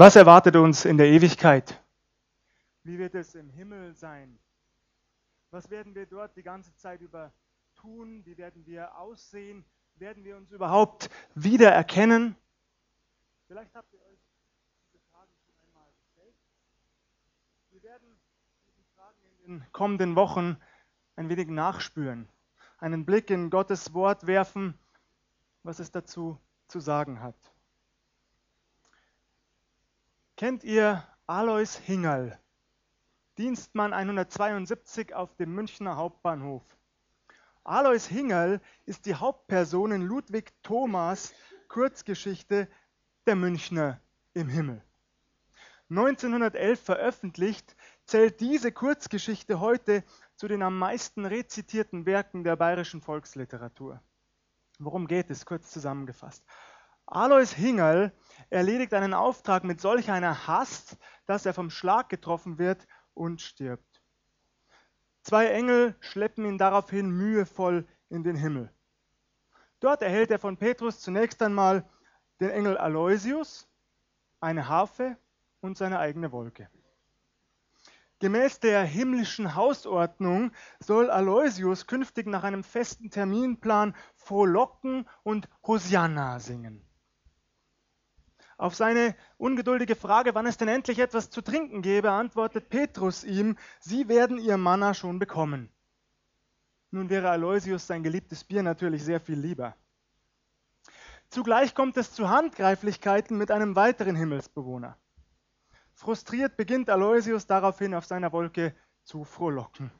Was erwartet uns in der Ewigkeit? Wie wird es im Himmel sein? Was werden wir dort die ganze Zeit über tun? Wie werden wir aussehen? Werden wir uns überhaupt wiedererkennen? Vielleicht habt ihr euch diese Fragen schon einmal gestellt. Wir werden diesen Fragen in den kommenden Wochen ein wenig nachspüren, einen Blick in Gottes Wort werfen, was es dazu zu sagen hat. Kennt ihr Alois Hingerl? Dienstmann 172 auf dem Münchner Hauptbahnhof. Alois Hingerl ist die Hauptperson in Ludwig Thomas Kurzgeschichte Der Münchner im Himmel. 1911 veröffentlicht, zählt diese Kurzgeschichte heute zu den am meisten rezitierten Werken der bayerischen Volksliteratur. Worum geht es, kurz zusammengefasst? Alois Hingerl erledigt einen Auftrag mit solch einer Hast, dass er vom Schlag getroffen wird und stirbt. Zwei Engel schleppen ihn daraufhin mühevoll in den Himmel. Dort erhält er von Petrus zunächst einmal den Engel Aloysius, eine Harfe und seine eigene Wolke. Gemäß der himmlischen Hausordnung soll Aloysius künftig nach einem festen Terminplan Frohlocken und Hosianna singen. Auf seine ungeduldige Frage, wann es denn endlich etwas zu trinken gebe, antwortet Petrus ihm, Sie werden Ihr Manna schon bekommen. Nun wäre Aloysius sein geliebtes Bier natürlich sehr viel lieber. Zugleich kommt es zu Handgreiflichkeiten mit einem weiteren Himmelsbewohner. Frustriert beginnt Aloysius daraufhin auf seiner Wolke zu frohlocken.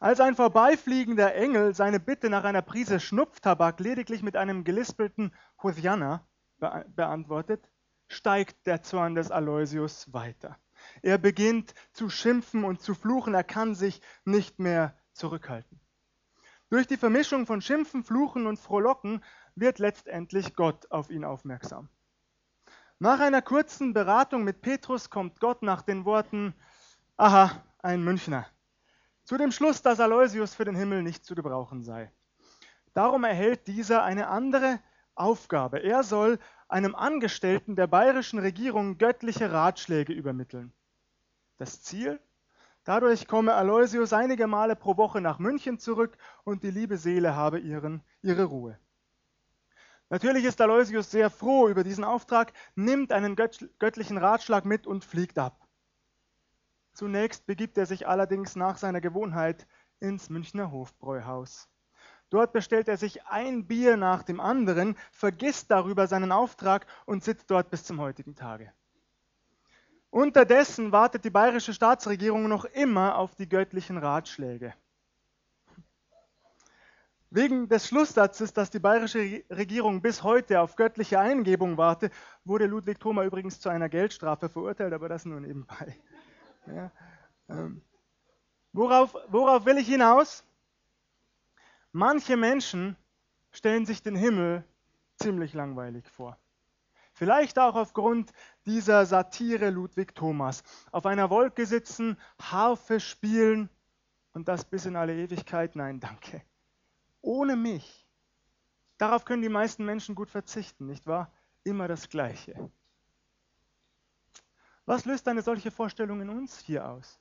Als ein vorbeifliegender Engel seine Bitte nach einer Prise Schnupftabak lediglich mit einem gelispelten Hosianna beantwortet, steigt der Zorn des Aloysius weiter. Er beginnt zu schimpfen und zu fluchen, er kann sich nicht mehr zurückhalten. Durch die Vermischung von Schimpfen, Fluchen und Frohlocken wird letztendlich Gott auf ihn aufmerksam. Nach einer kurzen Beratung mit Petrus kommt Gott nach den Worten, aha, ein Münchner, zu dem Schluss, dass Aloysius für den Himmel nicht zu gebrauchen sei. Darum erhält dieser eine andere Aufgabe. Er soll einem Angestellten der bayerischen Regierung göttliche Ratschläge übermitteln. Das Ziel? Dadurch komme Aloysius einige Male pro Woche nach München zurück und die liebe Seele habe ihren, ihre Ruhe. Natürlich ist Aloysius sehr froh über diesen Auftrag, nimmt einen göttlichen Ratschlag mit und fliegt ab. Zunächst begibt er sich allerdings nach seiner Gewohnheit ins Münchner Hofbräuhaus. Dort bestellt er sich ein Bier nach dem anderen, vergisst darüber seinen Auftrag und sitzt dort bis zum heutigen Tage. Unterdessen wartet die bayerische Staatsregierung noch immer auf die göttlichen Ratschläge. Wegen des Schlusssatzes, dass die bayerische Regierung bis heute auf göttliche Eingebung warte, wurde Ludwig Thoma übrigens zu einer Geldstrafe verurteilt, aber das nur nebenbei. Ja, ähm, worauf, worauf will ich hinaus? Manche Menschen stellen sich den Himmel ziemlich langweilig vor. Vielleicht auch aufgrund dieser Satire Ludwig Thomas. Auf einer Wolke sitzen, Harfe spielen und das bis in alle Ewigkeit. Nein, danke. Ohne mich. Darauf können die meisten Menschen gut verzichten, nicht wahr? Immer das Gleiche. Was löst eine solche Vorstellung in uns hier aus?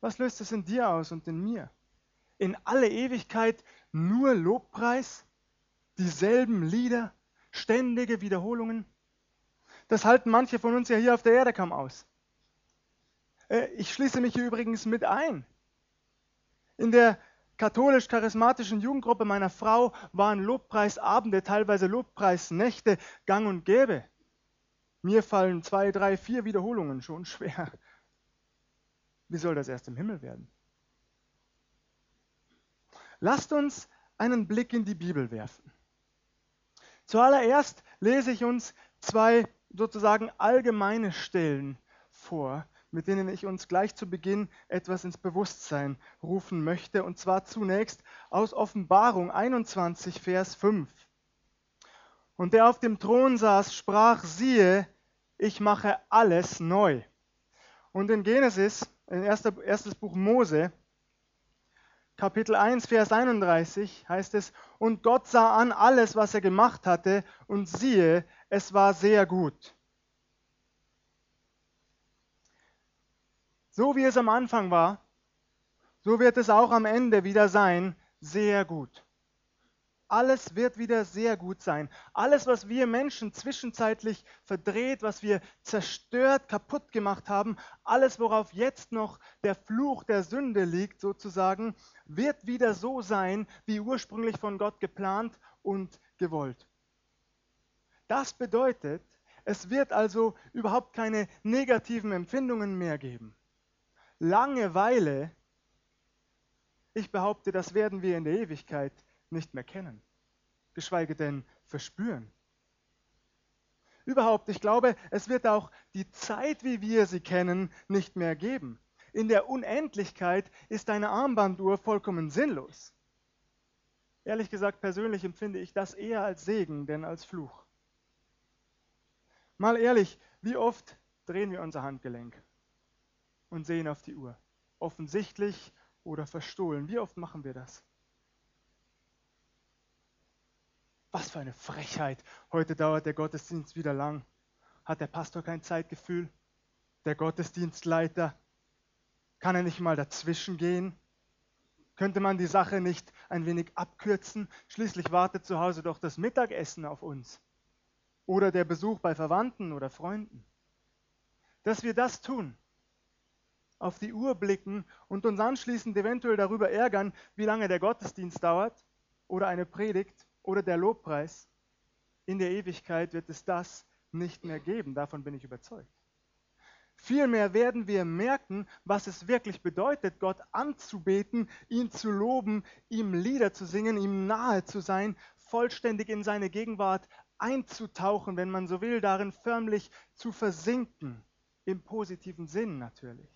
Was löst es in dir aus und in mir? In alle Ewigkeit nur Lobpreis, dieselben Lieder, ständige Wiederholungen. Das halten manche von uns ja hier auf der Erde kaum aus. Äh, ich schließe mich hier übrigens mit ein. In der katholisch-charismatischen Jugendgruppe meiner Frau waren Lobpreisabende, teilweise Lobpreisnächte gang und gäbe. Mir fallen zwei, drei, vier Wiederholungen schon schwer. Wie soll das erst im Himmel werden? Lasst uns einen Blick in die Bibel werfen. Zuallererst lese ich uns zwei sozusagen allgemeine Stellen vor, mit denen ich uns gleich zu Beginn etwas ins Bewusstsein rufen möchte, und zwar zunächst aus Offenbarung 21, Vers 5. Und der auf dem Thron saß, sprach, siehe, ich mache alles neu. Und in Genesis, in erstes Buch Mose, Kapitel 1, Vers 31 heißt es, und Gott sah an alles, was er gemacht hatte, und siehe, es war sehr gut. So wie es am Anfang war, so wird es auch am Ende wieder sein, sehr gut. Alles wird wieder sehr gut sein. Alles, was wir Menschen zwischenzeitlich verdreht, was wir zerstört, kaputt gemacht haben, alles, worauf jetzt noch der Fluch der Sünde liegt, sozusagen, wird wieder so sein, wie ursprünglich von Gott geplant und gewollt. Das bedeutet, es wird also überhaupt keine negativen Empfindungen mehr geben. Langeweile, ich behaupte, das werden wir in der Ewigkeit nicht mehr kennen, geschweige denn verspüren. Überhaupt, ich glaube, es wird auch die Zeit, wie wir sie kennen, nicht mehr geben. In der Unendlichkeit ist eine Armbanduhr vollkommen sinnlos. Ehrlich gesagt, persönlich empfinde ich das eher als Segen, denn als Fluch. Mal ehrlich, wie oft drehen wir unser Handgelenk und sehen auf die Uhr? Offensichtlich oder verstohlen. Wie oft machen wir das? Was für eine Frechheit. Heute dauert der Gottesdienst wieder lang. Hat der Pastor kein Zeitgefühl? Der Gottesdienstleiter? Kann er nicht mal dazwischen gehen? Könnte man die Sache nicht ein wenig abkürzen? Schließlich wartet zu Hause doch das Mittagessen auf uns oder der Besuch bei Verwandten oder Freunden. Dass wir das tun, auf die Uhr blicken und uns anschließend eventuell darüber ärgern, wie lange der Gottesdienst dauert oder eine Predigt oder der Lobpreis. In der Ewigkeit wird es das nicht mehr geben, davon bin ich überzeugt. Vielmehr werden wir merken, was es wirklich bedeutet, Gott anzubeten, ihn zu loben, ihm Lieder zu singen, ihm nahe zu sein, vollständig in seine Gegenwart einzutauchen, wenn man so will, darin förmlich zu versinken, im positiven Sinn natürlich.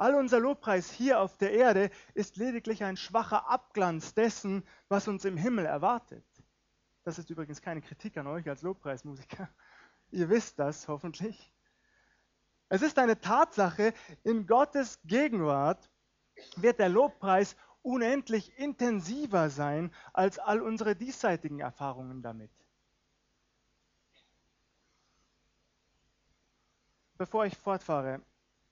All unser Lobpreis hier auf der Erde ist lediglich ein schwacher Abglanz dessen, was uns im Himmel erwartet. Das ist übrigens keine Kritik an euch als Lobpreismusiker. Ihr wisst das hoffentlich. Es ist eine Tatsache, in Gottes Gegenwart wird der Lobpreis unendlich intensiver sein als all unsere diesseitigen Erfahrungen damit. bevor ich fortfahre.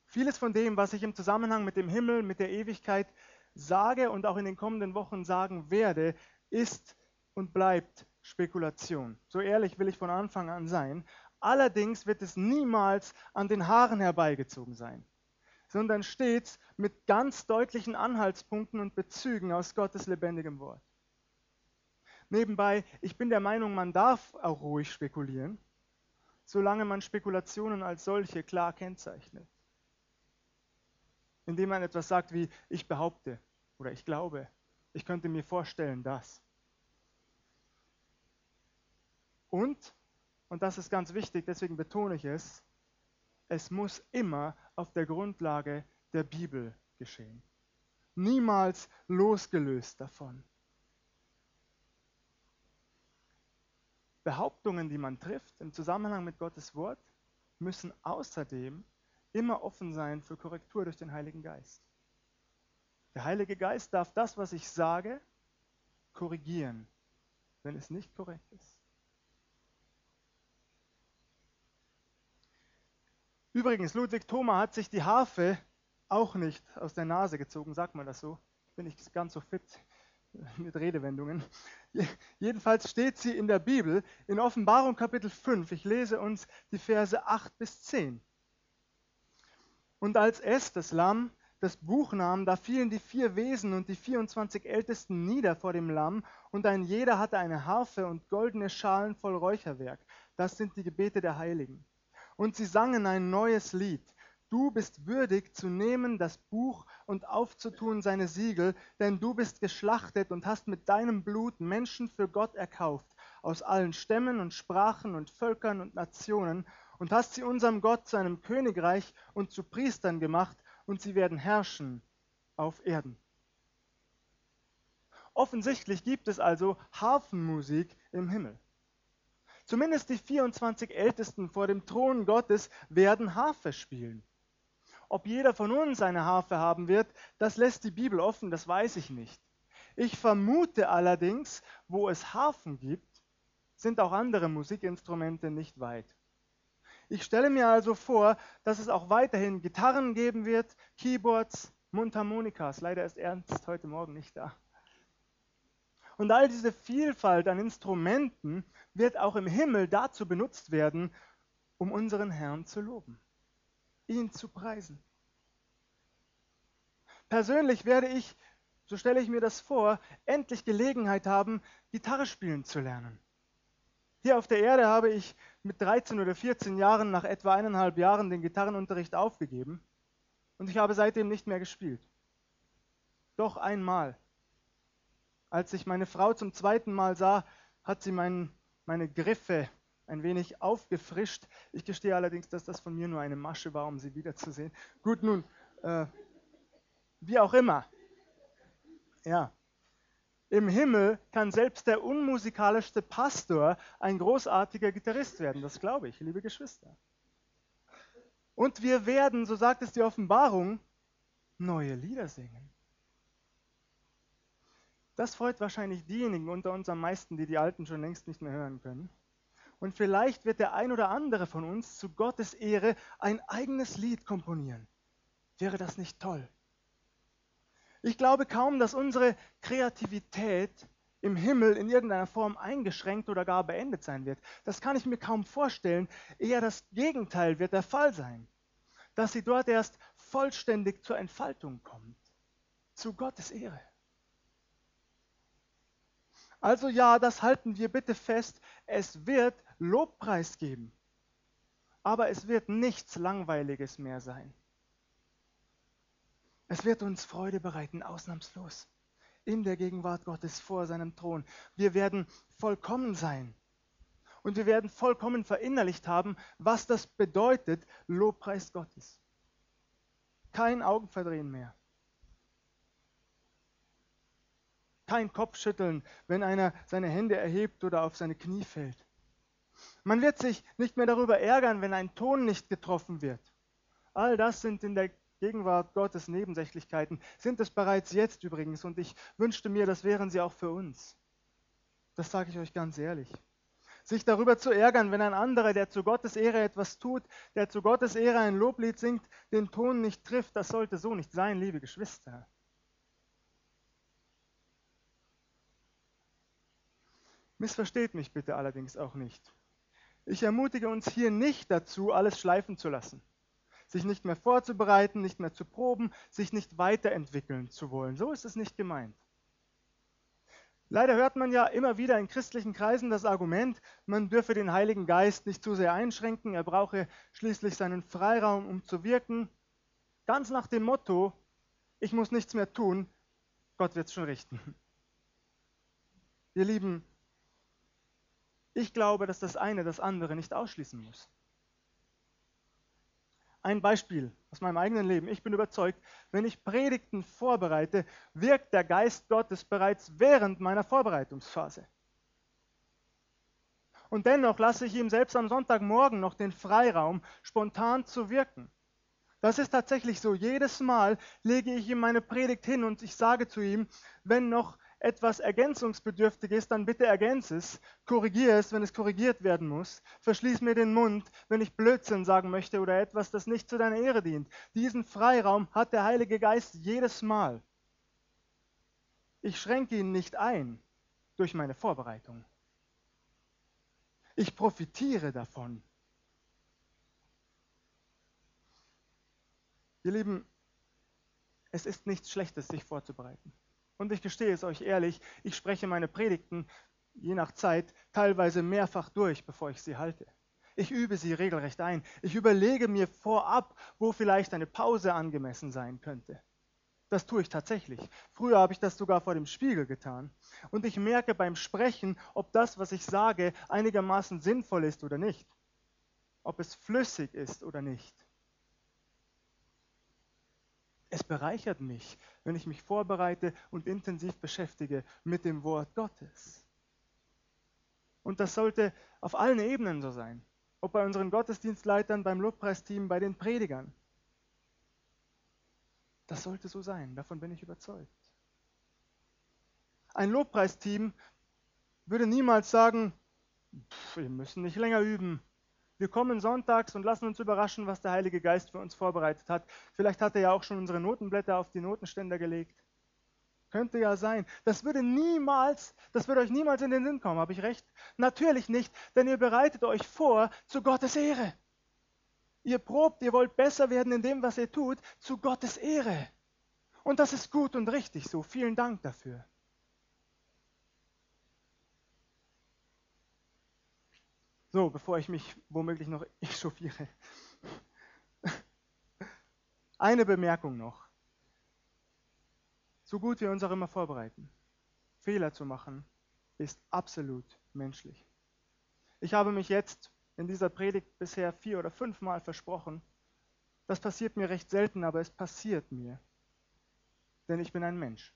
Vieles von dem, was ich im Zusammenhang mit dem Himmel, mit der Ewigkeit sage und auch in den kommenden Wochen sagen werde, ist und bleibt Spekulation. So ehrlich will ich von Anfang an sein. Allerdings wird es niemals an den Haaren herbeigezogen sein, sondern stets mit ganz deutlichen Anhaltspunkten und Bezügen aus Gottes lebendigem Wort. Nebenbei, ich bin der Meinung, man darf auch ruhig spekulieren solange man Spekulationen als solche klar kennzeichnet. Indem man etwas sagt wie ich behaupte oder ich glaube, ich könnte mir vorstellen, dass. Und, und das ist ganz wichtig, deswegen betone ich es, es muss immer auf der Grundlage der Bibel geschehen. Niemals losgelöst davon. Behauptungen, die man trifft im Zusammenhang mit Gottes Wort, müssen außerdem immer offen sein für Korrektur durch den Heiligen Geist. Der Heilige Geist darf das, was ich sage, korrigieren, wenn es nicht korrekt ist. Übrigens, Ludwig Thoma hat sich die Harfe auch nicht aus der Nase gezogen, sagt man das so. Bin ich ganz so fit mit Redewendungen. Jedenfalls steht sie in der Bibel in Offenbarung Kapitel 5. Ich lese uns die Verse 8 bis 10. Und als es, das Lamm, das Buch nahm, da fielen die vier Wesen und die 24 Ältesten nieder vor dem Lamm, und ein jeder hatte eine Harfe und goldene Schalen voll Räucherwerk. Das sind die Gebete der Heiligen. Und sie sangen ein neues Lied. Du bist würdig zu nehmen das Buch und aufzutun seine Siegel, denn du bist geschlachtet und hast mit deinem Blut Menschen für Gott erkauft, aus allen Stämmen und Sprachen und Völkern und Nationen, und hast sie unserem Gott zu einem Königreich und zu Priestern gemacht, und sie werden herrschen auf Erden. Offensichtlich gibt es also Harfenmusik im Himmel. Zumindest die 24 Ältesten vor dem Thron Gottes werden Harfe spielen. Ob jeder von uns eine Harfe haben wird, das lässt die Bibel offen, das weiß ich nicht. Ich vermute allerdings, wo es Harfen gibt, sind auch andere Musikinstrumente nicht weit. Ich stelle mir also vor, dass es auch weiterhin Gitarren geben wird, Keyboards, Mundharmonikas. Leider ist Ernst heute Morgen nicht da. Und all diese Vielfalt an Instrumenten wird auch im Himmel dazu benutzt werden, um unseren Herrn zu loben, ihn zu preisen. Persönlich werde ich, so stelle ich mir das vor, endlich Gelegenheit haben, Gitarre spielen zu lernen. Hier auf der Erde habe ich mit 13 oder 14 Jahren nach etwa eineinhalb Jahren den Gitarrenunterricht aufgegeben und ich habe seitdem nicht mehr gespielt. Doch einmal, als ich meine Frau zum zweiten Mal sah, hat sie mein, meine Griffe ein wenig aufgefrischt. Ich gestehe allerdings, dass das von mir nur eine Masche war, um sie wiederzusehen. Gut, nun, äh, wie auch immer. Ja, im Himmel kann selbst der unmusikalischste Pastor ein großartiger Gitarrist werden, das glaube ich, liebe Geschwister. Und wir werden, so sagt es die Offenbarung, neue Lieder singen. Das freut wahrscheinlich diejenigen unter uns am meisten, die die Alten schon längst nicht mehr hören können. Und vielleicht wird der ein oder andere von uns zu Gottes Ehre ein eigenes Lied komponieren. Wäre das nicht toll? Ich glaube kaum, dass unsere Kreativität im Himmel in irgendeiner Form eingeschränkt oder gar beendet sein wird. Das kann ich mir kaum vorstellen. Eher das Gegenteil wird der Fall sein, dass sie dort erst vollständig zur Entfaltung kommt. Zu Gottes Ehre. Also ja, das halten wir bitte fest. Es wird Lobpreis geben. Aber es wird nichts Langweiliges mehr sein. Es wird uns Freude bereiten, ausnahmslos, in der Gegenwart Gottes vor seinem Thron. Wir werden vollkommen sein. Und wir werden vollkommen verinnerlicht haben, was das bedeutet, Lobpreis Gottes. Kein Augenverdrehen mehr. Kein Kopfschütteln, wenn einer seine Hände erhebt oder auf seine Knie fällt. Man wird sich nicht mehr darüber ärgern, wenn ein Ton nicht getroffen wird. All das sind in der Gegenwart Gottes Nebensächlichkeiten sind es bereits jetzt übrigens und ich wünschte mir, das wären sie auch für uns. Das sage ich euch ganz ehrlich. Sich darüber zu ärgern, wenn ein anderer, der zu Gottes Ehre etwas tut, der zu Gottes Ehre ein Loblied singt, den Ton nicht trifft, das sollte so nicht sein, liebe Geschwister. Missversteht mich bitte allerdings auch nicht. Ich ermutige uns hier nicht dazu, alles schleifen zu lassen sich nicht mehr vorzubereiten, nicht mehr zu proben, sich nicht weiterentwickeln zu wollen. So ist es nicht gemeint. Leider hört man ja immer wieder in christlichen Kreisen das Argument, man dürfe den Heiligen Geist nicht zu sehr einschränken, er brauche schließlich seinen Freiraum, um zu wirken. Ganz nach dem Motto, ich muss nichts mehr tun, Gott wird es schon richten. Ihr Lieben, ich glaube, dass das eine das andere nicht ausschließen muss. Ein Beispiel aus meinem eigenen Leben. Ich bin überzeugt, wenn ich Predigten vorbereite, wirkt der Geist Gottes bereits während meiner Vorbereitungsphase. Und dennoch lasse ich ihm selbst am Sonntagmorgen noch den Freiraum, spontan zu wirken. Das ist tatsächlich so. Jedes Mal lege ich ihm meine Predigt hin und ich sage zu ihm, wenn noch etwas ergänzungsbedürftig ist, dann bitte ergänze es, korrigiere es, wenn es korrigiert werden muss, verschließ mir den Mund, wenn ich Blödsinn sagen möchte oder etwas, das nicht zu deiner Ehre dient. Diesen Freiraum hat der Heilige Geist jedes Mal. Ich schränke ihn nicht ein durch meine Vorbereitung. Ich profitiere davon. Ihr Lieben, es ist nichts Schlechtes, sich vorzubereiten. Und ich gestehe es euch ehrlich, ich spreche meine Predigten je nach Zeit teilweise mehrfach durch, bevor ich sie halte. Ich übe sie regelrecht ein. Ich überlege mir vorab, wo vielleicht eine Pause angemessen sein könnte. Das tue ich tatsächlich. Früher habe ich das sogar vor dem Spiegel getan. Und ich merke beim Sprechen, ob das, was ich sage, einigermaßen sinnvoll ist oder nicht. Ob es flüssig ist oder nicht. Es bereichert mich, wenn ich mich vorbereite und intensiv beschäftige mit dem Wort Gottes. Und das sollte auf allen Ebenen so sein. Ob bei unseren Gottesdienstleitern, beim Lobpreisteam, bei den Predigern. Das sollte so sein, davon bin ich überzeugt. Ein Lobpreisteam würde niemals sagen, pff, wir müssen nicht länger üben, Wir kommen sonntags und lassen uns überraschen, was der Heilige Geist für uns vorbereitet hat. Vielleicht hat er ja auch schon unsere Notenblätter auf die Notenständer gelegt. Könnte ja sein. Das würde niemals, das würde euch niemals in den Sinn kommen, habe ich recht? Natürlich nicht, denn ihr bereitet euch vor zu Gottes Ehre. Ihr probt, ihr wollt besser werden in dem, was ihr tut, zu Gottes Ehre. Und das ist gut und richtig so. Vielen Dank dafür. So, bevor ich mich womöglich noch echauffiere. Eine Bemerkung noch. So gut wir uns auch immer vorbereiten, Fehler zu machen, ist absolut menschlich. Ich habe mich jetzt in dieser Predigt bisher vier oder fünfmal versprochen. Das passiert mir recht selten, aber es passiert mir. Denn ich bin ein Mensch.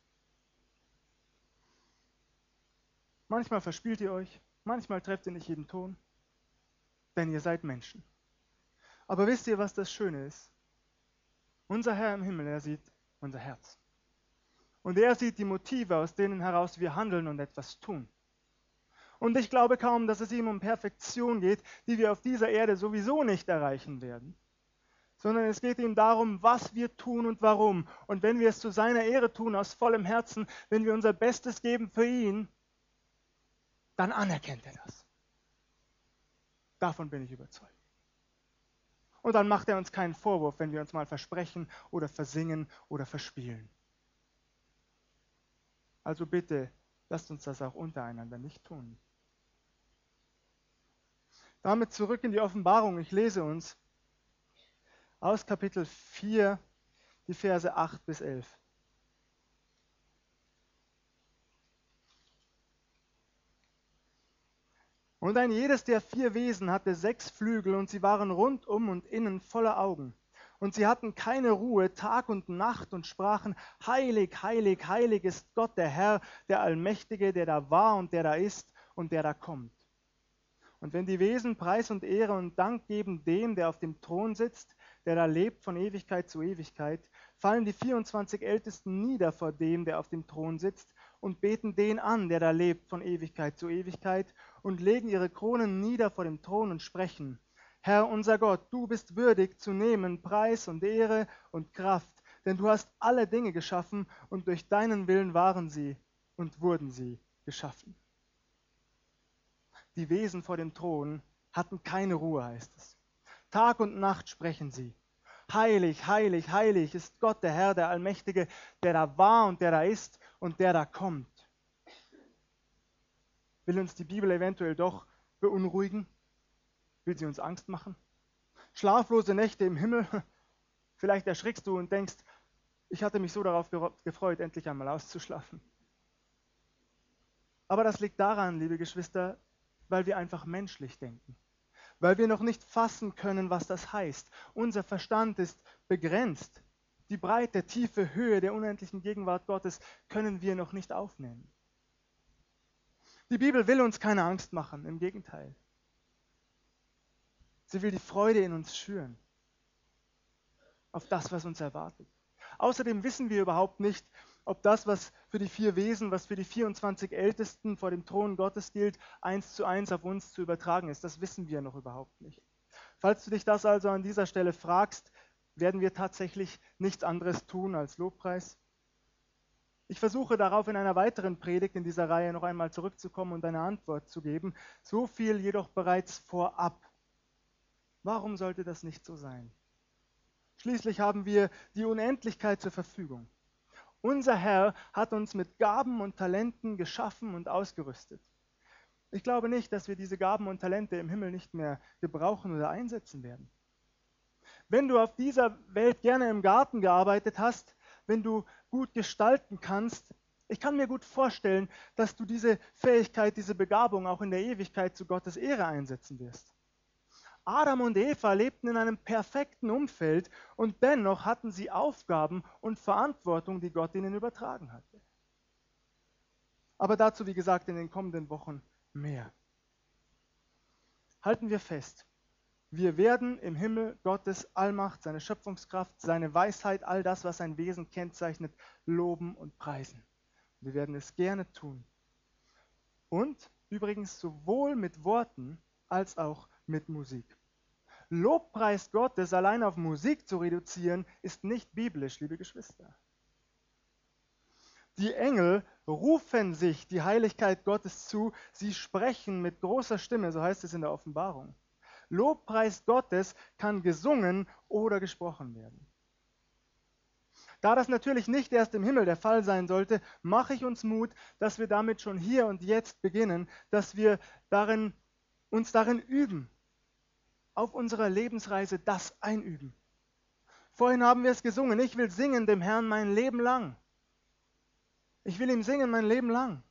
Manchmal verspielt ihr euch, manchmal trefft ihr nicht jeden Ton denn ihr seid Menschen. Aber wisst ihr, was das Schöne ist? Unser Herr im Himmel, er sieht unser Herz. Und er sieht die Motive, aus denen heraus wir handeln und etwas tun. Und ich glaube kaum, dass es ihm um Perfektion geht, die wir auf dieser Erde sowieso nicht erreichen werden, sondern es geht ihm darum, was wir tun und warum. Und wenn wir es zu seiner Ehre tun, aus vollem Herzen, wenn wir unser Bestes geben für ihn, dann anerkennt er das. Davon bin ich überzeugt. Und dann macht er uns keinen Vorwurf, wenn wir uns mal versprechen oder versingen oder verspielen. Also bitte, lasst uns das auch untereinander nicht tun. Damit zurück in die Offenbarung. Ich lese uns aus Kapitel 4 die Verse 8 bis 11. Und ein jedes der vier Wesen hatte sechs Flügel, und sie waren rundum und innen voller Augen. Und sie hatten keine Ruhe Tag und Nacht und sprachen, Heilig, heilig, heilig ist Gott der Herr, der Allmächtige, der da war und der da ist und der da kommt. Und wenn die Wesen Preis und Ehre und Dank geben dem, der auf dem Thron sitzt, der da lebt von Ewigkeit zu Ewigkeit, fallen die 24 Ältesten nieder vor dem, der auf dem Thron sitzt, und beten den an, der da lebt von Ewigkeit zu Ewigkeit, und legen ihre Kronen nieder vor dem Thron und sprechen, Herr unser Gott, du bist würdig zu nehmen Preis und Ehre und Kraft, denn du hast alle Dinge geschaffen, und durch deinen Willen waren sie und wurden sie geschaffen. Die Wesen vor dem Thron hatten keine Ruhe, heißt es. Tag und Nacht sprechen sie. Heilig, heilig, heilig ist Gott, der Herr, der Allmächtige, der da war und der da ist und der da kommt. Will uns die Bibel eventuell doch beunruhigen? Will sie uns Angst machen? Schlaflose Nächte im Himmel? Vielleicht erschrickst du und denkst, ich hatte mich so darauf gefreut, endlich einmal auszuschlafen. Aber das liegt daran, liebe Geschwister, weil wir einfach menschlich denken. Weil wir noch nicht fassen können, was das heißt. Unser Verstand ist begrenzt. Die Breite, tiefe Höhe der unendlichen Gegenwart Gottes können wir noch nicht aufnehmen. Die Bibel will uns keine Angst machen, im Gegenteil. Sie will die Freude in uns schüren auf das, was uns erwartet. Außerdem wissen wir überhaupt nicht, ob das, was für die vier Wesen, was für die 24 Ältesten vor dem Thron Gottes gilt, eins zu eins auf uns zu übertragen ist. Das wissen wir noch überhaupt nicht. Falls du dich das also an dieser Stelle fragst, werden wir tatsächlich nichts anderes tun als Lobpreis. Ich versuche darauf in einer weiteren Predigt in dieser Reihe noch einmal zurückzukommen und eine Antwort zu geben. So viel jedoch bereits vorab. Warum sollte das nicht so sein? Schließlich haben wir die Unendlichkeit zur Verfügung. Unser Herr hat uns mit Gaben und Talenten geschaffen und ausgerüstet. Ich glaube nicht, dass wir diese Gaben und Talente im Himmel nicht mehr gebrauchen oder einsetzen werden. Wenn du auf dieser Welt gerne im Garten gearbeitet hast, wenn du gut gestalten kannst, ich kann mir gut vorstellen, dass du diese Fähigkeit, diese Begabung auch in der Ewigkeit zu Gottes Ehre einsetzen wirst. Adam und Eva lebten in einem perfekten Umfeld und dennoch hatten sie Aufgaben und Verantwortung, die Gott ihnen übertragen hatte. Aber dazu, wie gesagt, in den kommenden Wochen mehr. Halten wir fest, wir werden im Himmel Gottes Allmacht, seine Schöpfungskraft, seine Weisheit, all das, was sein Wesen kennzeichnet, loben und preisen. Wir werden es gerne tun. Und übrigens sowohl mit Worten als auch mit Musik. Lobpreis Gottes allein auf Musik zu reduzieren, ist nicht biblisch, liebe Geschwister. Die Engel rufen sich die Heiligkeit Gottes zu, sie sprechen mit großer Stimme, so heißt es in der Offenbarung. Lobpreis Gottes kann gesungen oder gesprochen werden. Da das natürlich nicht erst im Himmel der Fall sein sollte, mache ich uns Mut, dass wir damit schon hier und jetzt beginnen, dass wir darin, uns darin üben, auf unserer Lebensreise das einüben. Vorhin haben wir es gesungen, ich will singen dem Herrn mein Leben lang. Ich will ihm singen mein Leben lang.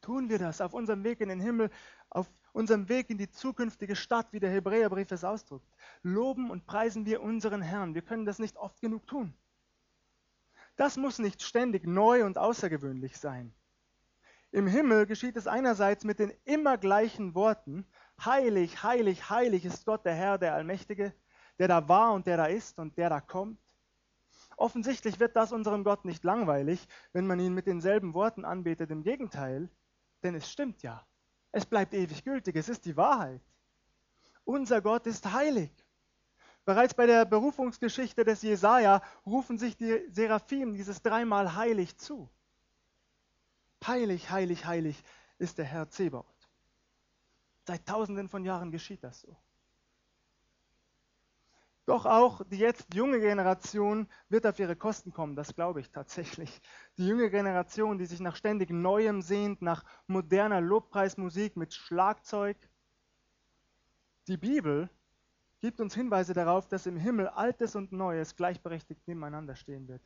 Tun wir das auf unserem Weg in den Himmel, auf unserem Weg in die zukünftige Stadt, wie der Hebräerbrief es ausdrückt. Loben und preisen wir unseren Herrn. Wir können das nicht oft genug tun. Das muss nicht ständig neu und außergewöhnlich sein. Im Himmel geschieht es einerseits mit den immer gleichen Worten, heilig, heilig, heilig ist Gott, der Herr, der Allmächtige, der da war und der da ist und der da kommt. Offensichtlich wird das unserem Gott nicht langweilig, wenn man ihn mit denselben Worten anbetet. Im Gegenteil, denn es stimmt ja. Es bleibt ewig gültig, es ist die Wahrheit. Unser Gott ist heilig. Bereits bei der Berufungsgeschichte des Jesaja rufen sich die Seraphim dieses dreimal heilig zu. Heilig, heilig, heilig ist der Herr Zebaoth. Seit tausenden von Jahren geschieht das so. Doch auch die jetzt junge Generation wird auf ihre Kosten kommen, das glaube ich tatsächlich. Die junge Generation, die sich nach ständig Neuem sehnt, nach moderner Lobpreismusik mit Schlagzeug. Die Bibel gibt uns Hinweise darauf, dass im Himmel Altes und Neues gleichberechtigt nebeneinander stehen wird.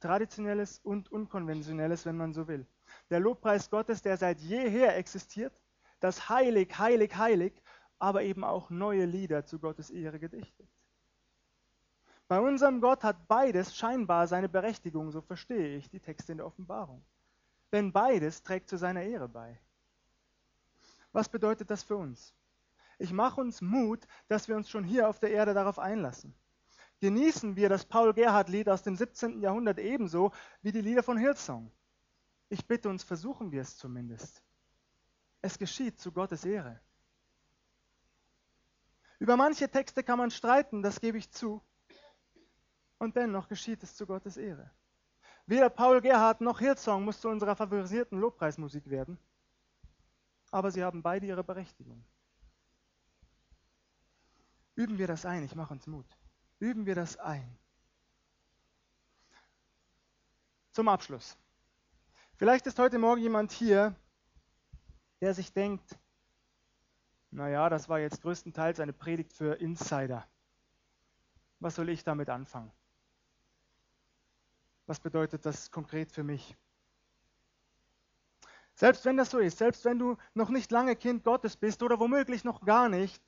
Traditionelles und Unkonventionelles, wenn man so will. Der Lobpreis Gottes, der seit jeher existiert, das Heilig, Heilig, Heilig, aber eben auch neue Lieder zu Gottes Ehre gedichtet. Bei unserem Gott hat beides scheinbar seine Berechtigung, so verstehe ich die Texte in der Offenbarung. Denn beides trägt zu seiner Ehre bei. Was bedeutet das für uns? Ich mache uns Mut, dass wir uns schon hier auf der Erde darauf einlassen. Genießen wir das Paul-Gerhardt-Lied aus dem 17. Jahrhundert ebenso wie die Lieder von Hillsong. Ich bitte uns, versuchen wir es zumindest. Es geschieht zu Gottes Ehre. Über manche Texte kann man streiten, das gebe ich zu. Und dennoch geschieht es zu Gottes Ehre. Weder Paul Gerhardt noch Hillsong muss zu unserer favorisierten Lobpreismusik werden, aber sie haben beide ihre Berechtigung. Üben wir das ein, ich mache uns Mut. Üben wir das ein. Zum Abschluss. Vielleicht ist heute Morgen jemand hier, der sich denkt, naja, das war jetzt größtenteils eine Predigt für Insider. Was soll ich damit anfangen? Was bedeutet das konkret für mich? Selbst wenn das so ist, selbst wenn du noch nicht lange Kind Gottes bist oder womöglich noch gar nicht,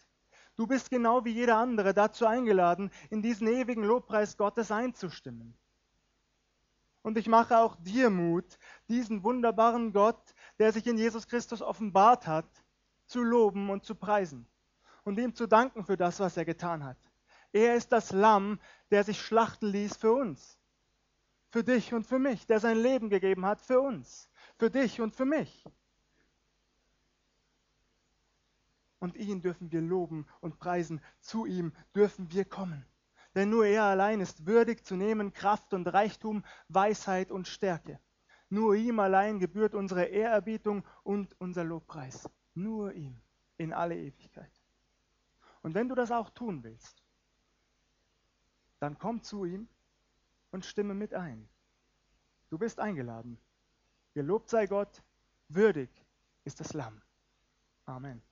Du bist genau wie jeder andere dazu eingeladen, in diesen ewigen Lobpreis Gottes einzustimmen. Und ich mache auch dir Mut, diesen wunderbaren Gott, der sich in Jesus Christus offenbart hat, zu loben und zu preisen und ihm zu danken für das, was er getan hat. Er ist das Lamm, der sich schlachten ließ für uns, für dich und für mich, der sein Leben gegeben hat für uns, für dich und für mich. und ihn dürfen wir loben und preisen. Zu ihm dürfen wir kommen. Denn nur er allein ist würdig zu nehmen Kraft und Reichtum, Weisheit und Stärke. Nur ihm allein gebührt unsere Ehrerbietung und unser Lobpreis. Nur ihm in alle Ewigkeit. Und wenn du das auch tun willst, dann komm zu ihm und stimme mit ein. Du bist eingeladen. Gelobt sei Gott, würdig ist das Lamm. Amen.